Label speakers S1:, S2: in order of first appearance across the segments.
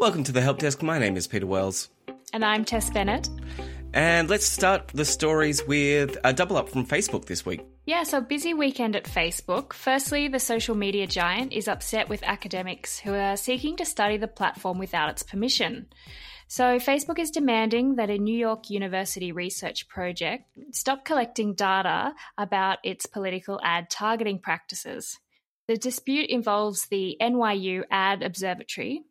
S1: Welcome to the Help Desk. My name is Peter Wells.
S2: And I'm Tess Bennett.
S1: And let's start the stories with a double up from Facebook this week.
S2: Yeah, so busy weekend at Facebook. Firstly, the social media giant is upset with academics who are seeking to study the platform without its permission. So, Facebook is demanding that a New York University research project stop collecting data about its political ad targeting practices. The dispute involves the NYU Ad Observatory,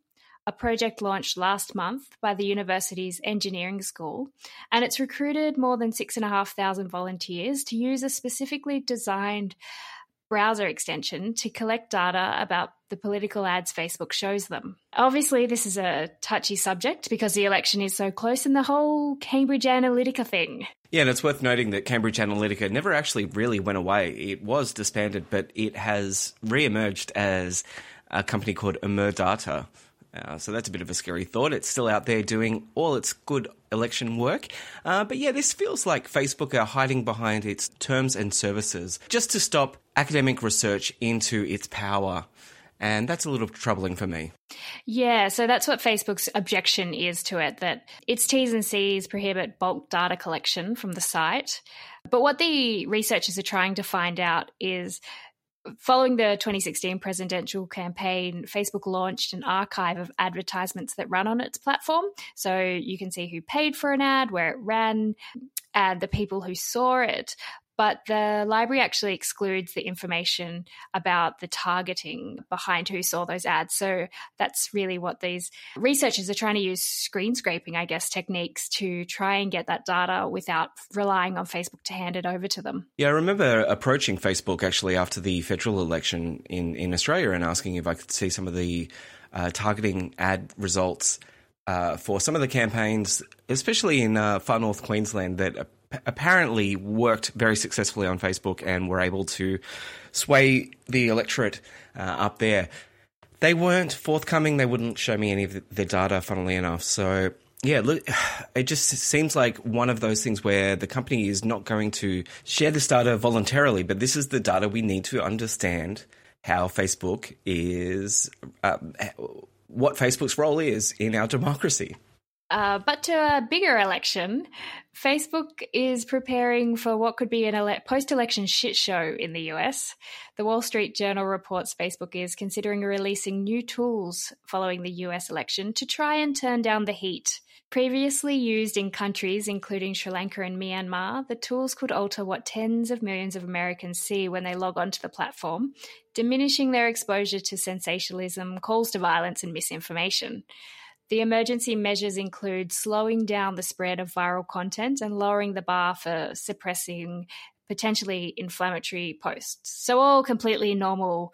S2: a project launched last month by the university's engineering school, and it's recruited more than 6,500 volunteers to use a specifically designed browser extension to collect data about the political ads Facebook shows them. Obviously, this is a touchy subject because the election is so close and the whole Cambridge Analytica thing.
S1: Yeah, and it's worth noting that Cambridge Analytica never actually really went away. It was disbanded, but it has re emerged as a company called Emerdata. Uh, so that's a bit of a scary thought. It's still out there doing all its good election work. Uh, but yeah, this feels like Facebook are hiding behind its terms and services just to stop academic research into its power. And that's a little troubling for me.
S2: Yeah, so that's what Facebook's objection is to it that its T's and C's prohibit bulk data collection from the site. But what the researchers are trying to find out is Following the 2016 presidential campaign, Facebook launched an archive of advertisements that run on its platform. So you can see who paid for an ad, where it ran, and the people who saw it but the library actually excludes the information about the targeting behind who saw those ads. So that's really what these researchers are trying to use screen scraping, I guess, techniques to try and get that data without relying on Facebook to hand it over to them.
S1: Yeah, I remember approaching Facebook actually after the federal election in, in Australia and asking if I could see some of the uh, targeting ad results. Uh, for some of the campaigns, especially in uh, far north Queensland, that apparently worked very successfully on Facebook and were able to sway the electorate uh, up there. They weren't forthcoming. They wouldn't show me any of the data, funnily enough. So, yeah, look, it just seems like one of those things where the company is not going to share this data voluntarily, but this is the data we need to understand how Facebook is, uh, what Facebook's role is in our democracy.
S2: Uh, but to a bigger election, Facebook is preparing for what could be an ele- post election shit show in the US. The Wall Street Journal reports Facebook is considering releasing new tools following the US election to try and turn down the heat. Previously used in countries including Sri Lanka and Myanmar, the tools could alter what tens of millions of Americans see when they log onto the platform, diminishing their exposure to sensationalism, calls to violence, and misinformation. The emergency measures include slowing down the spread of viral content and lowering the bar for suppressing potentially inflammatory posts. So, all completely normal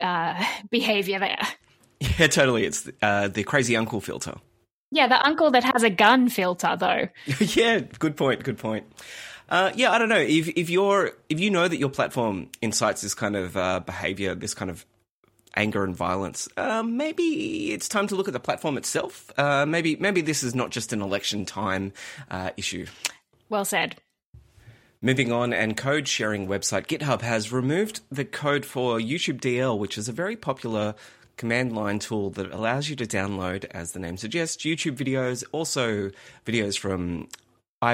S2: uh, behavior there.
S1: Yeah, totally. It's uh, the crazy uncle filter.
S2: Yeah, the uncle that has a gun filter, though.
S1: yeah, good point. Good point. Uh, yeah, I don't know if if you're if you know that your platform incites this kind of uh, behavior, this kind of anger and violence. Uh, maybe it's time to look at the platform itself. Uh, maybe maybe this is not just an election time uh, issue.
S2: Well said.
S1: Moving on, and code sharing website GitHub has removed the code for YouTube DL, which is a very popular command line tool that allows you to download, as the name suggests, YouTube videos, also videos from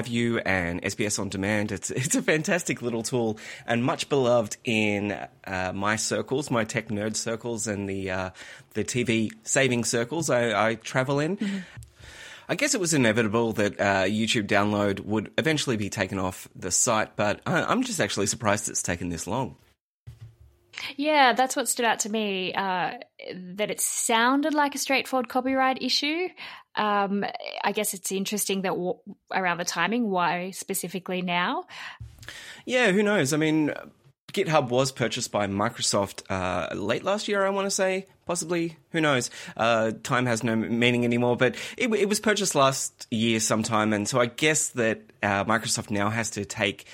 S1: iView and SBS On Demand. It's it's a fantastic little tool and much beloved in uh, my circles, my tech nerd circles, and the uh, the TV saving circles I, I travel in. Mm-hmm. I guess it was inevitable that uh, YouTube download would eventually be taken off the site, but I, I'm just actually surprised it's taken this long.
S2: Yeah, that's what stood out to me. Uh, that it sounded like a straightforward copyright issue. Um, I guess it's interesting that w- around the timing, why specifically now?
S1: Yeah, who knows? I mean, GitHub was purchased by Microsoft uh, late last year, I want to say, possibly. Who knows? Uh, time has no meaning anymore, but it, it, was purchased last year sometime, and so I guess that uh, Microsoft now has to take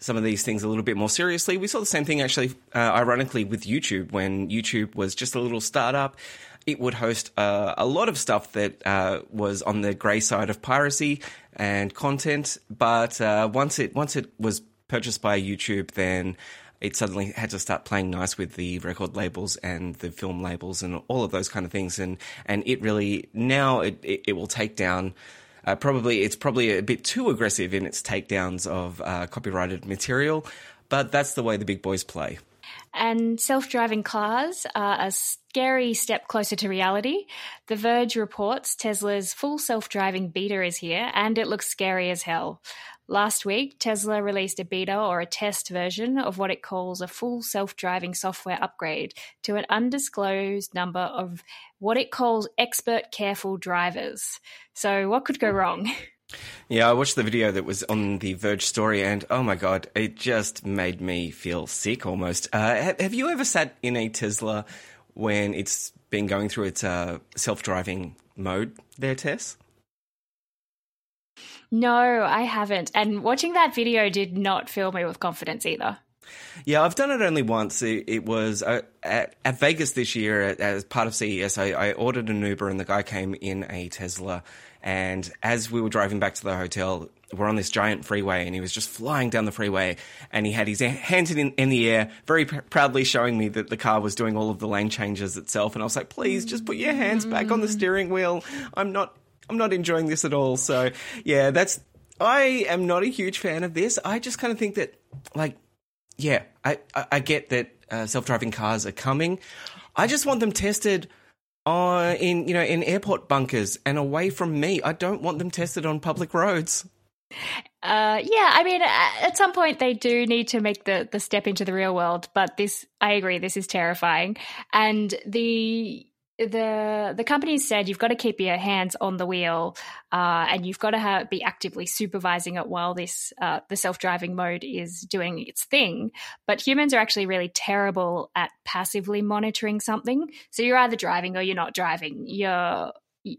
S1: some of these things a little bit more seriously. We saw the same thing actually, uh, ironically, with YouTube when YouTube was just a little startup. It would host uh, a lot of stuff that uh, was on the grey side of piracy and content, but once it once it was purchased by YouTube, then it suddenly had to start playing nice with the record labels and the film labels and all of those kind of things. And, and it really, now it, it, it will take down, uh, probably, it's probably a bit too aggressive in its takedowns of uh, copyrighted material, but that's the way the big boys play.
S2: And self driving cars are a scary step closer to reality. The Verge reports Tesla's full self driving beta is here, and it looks scary as hell. Last week, Tesla released a beta or a test version of what it calls a full self driving software upgrade to an undisclosed number of what it calls expert careful drivers. So, what could go wrong?
S1: Yeah, I watched the video that was on the Verge story, and oh my god, it just made me feel sick almost. Uh, have you ever sat in a Tesla when it's been going through its uh, self driving mode there, Tess?
S2: No, I haven't. And watching that video did not fill me with confidence either.
S1: Yeah, I've done it only once. It, it was uh, at, at, Vegas this year as part of CES. I, I, ordered an Uber and the guy came in a Tesla. And as we were driving back to the hotel, we're on this giant freeway and he was just flying down the freeway and he had his hands in, in the air, very pr- proudly showing me that the car was doing all of the lane changes itself. And I was like, please just put your hands back on the steering wheel. I'm not I'm not enjoying this at all. So yeah, that's I am not a huge fan of this. I just kind of think that like yeah, I I, get that uh, self driving cars are coming. I just want them tested on in you know in airport bunkers and away from me. I don't want them tested on public roads.
S2: Uh, yeah, I mean, at some point they do need to make the the step into the real world, but this, I agree, this is terrifying, and the the the company said you've got to keep your hands on the wheel uh, and you've got to have, be actively supervising it while this uh, the self driving mode is doing its thing. But humans are actually really terrible at passively monitoring something. So you're either driving or you're not driving. You're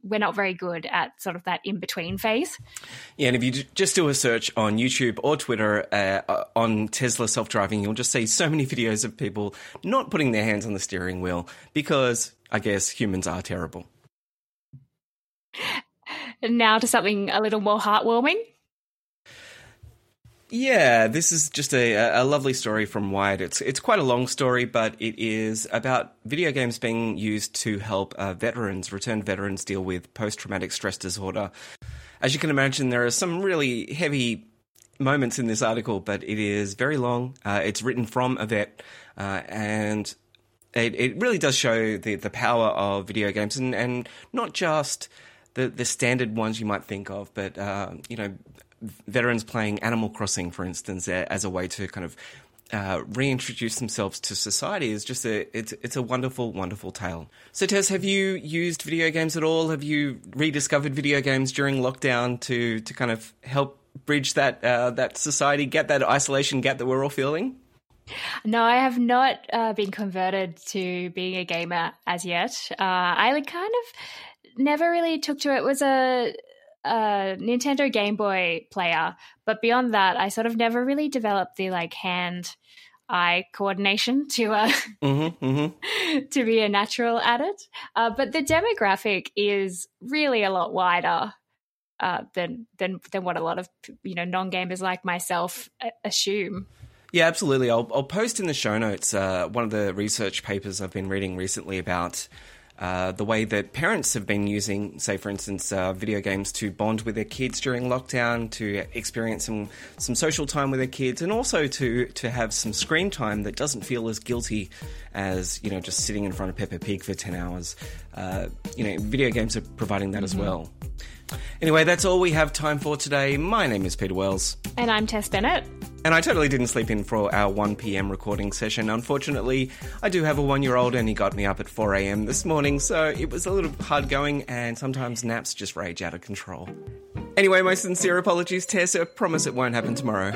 S2: we're not very good at sort of that in between phase.
S1: Yeah, and if you just do a search on YouTube or Twitter uh, on Tesla self driving, you'll just see so many videos of people not putting their hands on the steering wheel because I guess humans are terrible.
S2: Now to something a little more heartwarming.
S1: Yeah, this is just a, a lovely story from Wired. It's it's quite a long story, but it is about video games being used to help uh, veterans, returned veterans, deal with post traumatic stress disorder. As you can imagine, there are some really heavy moments in this article, but it is very long. Uh, it's written from a vet, uh, and it, it really does show the, the power of video games and, and not just the, the standard ones you might think of, but, uh, you know, veterans playing Animal Crossing, for instance, as a way to kind of uh, reintroduce themselves to society is just a it's it's a wonderful wonderful tale. So Tess, have you used video games at all? Have you rediscovered video games during lockdown to to kind of help bridge that uh, that society gap, that isolation gap that we're all feeling?
S2: No, I have not uh, been converted to being a gamer as yet. Uh, I kind of never really took to it. it was a, a Nintendo Game Boy player, but beyond that, I sort of never really developed the like hand eye coordination to uh, mm-hmm, mm-hmm. to be a natural at it. Uh, but the demographic is really a lot wider uh, than than than what a lot of you know non gamers like myself uh, assume.
S1: Yeah, absolutely. I'll, I'll post in the show notes uh, one of the research papers I've been reading recently about uh, the way that parents have been using, say, for instance, uh, video games to bond with their kids during lockdown, to experience some, some social time with their kids, and also to, to have some screen time that doesn't feel as guilty as, you know, just sitting in front of Peppa Pig for 10 hours. Uh, you know, video games are providing that mm-hmm. as well. Anyway, that's all we have time for today. My name is Peter Wells.
S2: And I'm Tess Bennett.
S1: And I totally didn't sleep in for our 1 pm recording session. Unfortunately, I do have a one year old and he got me up at 4 am this morning, so it was a little hard going, and sometimes naps just rage out of control. Anyway, my sincere apologies, Tess. I promise it won't happen tomorrow.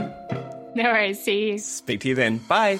S2: No worries. See you.
S1: Speak to you then. Bye.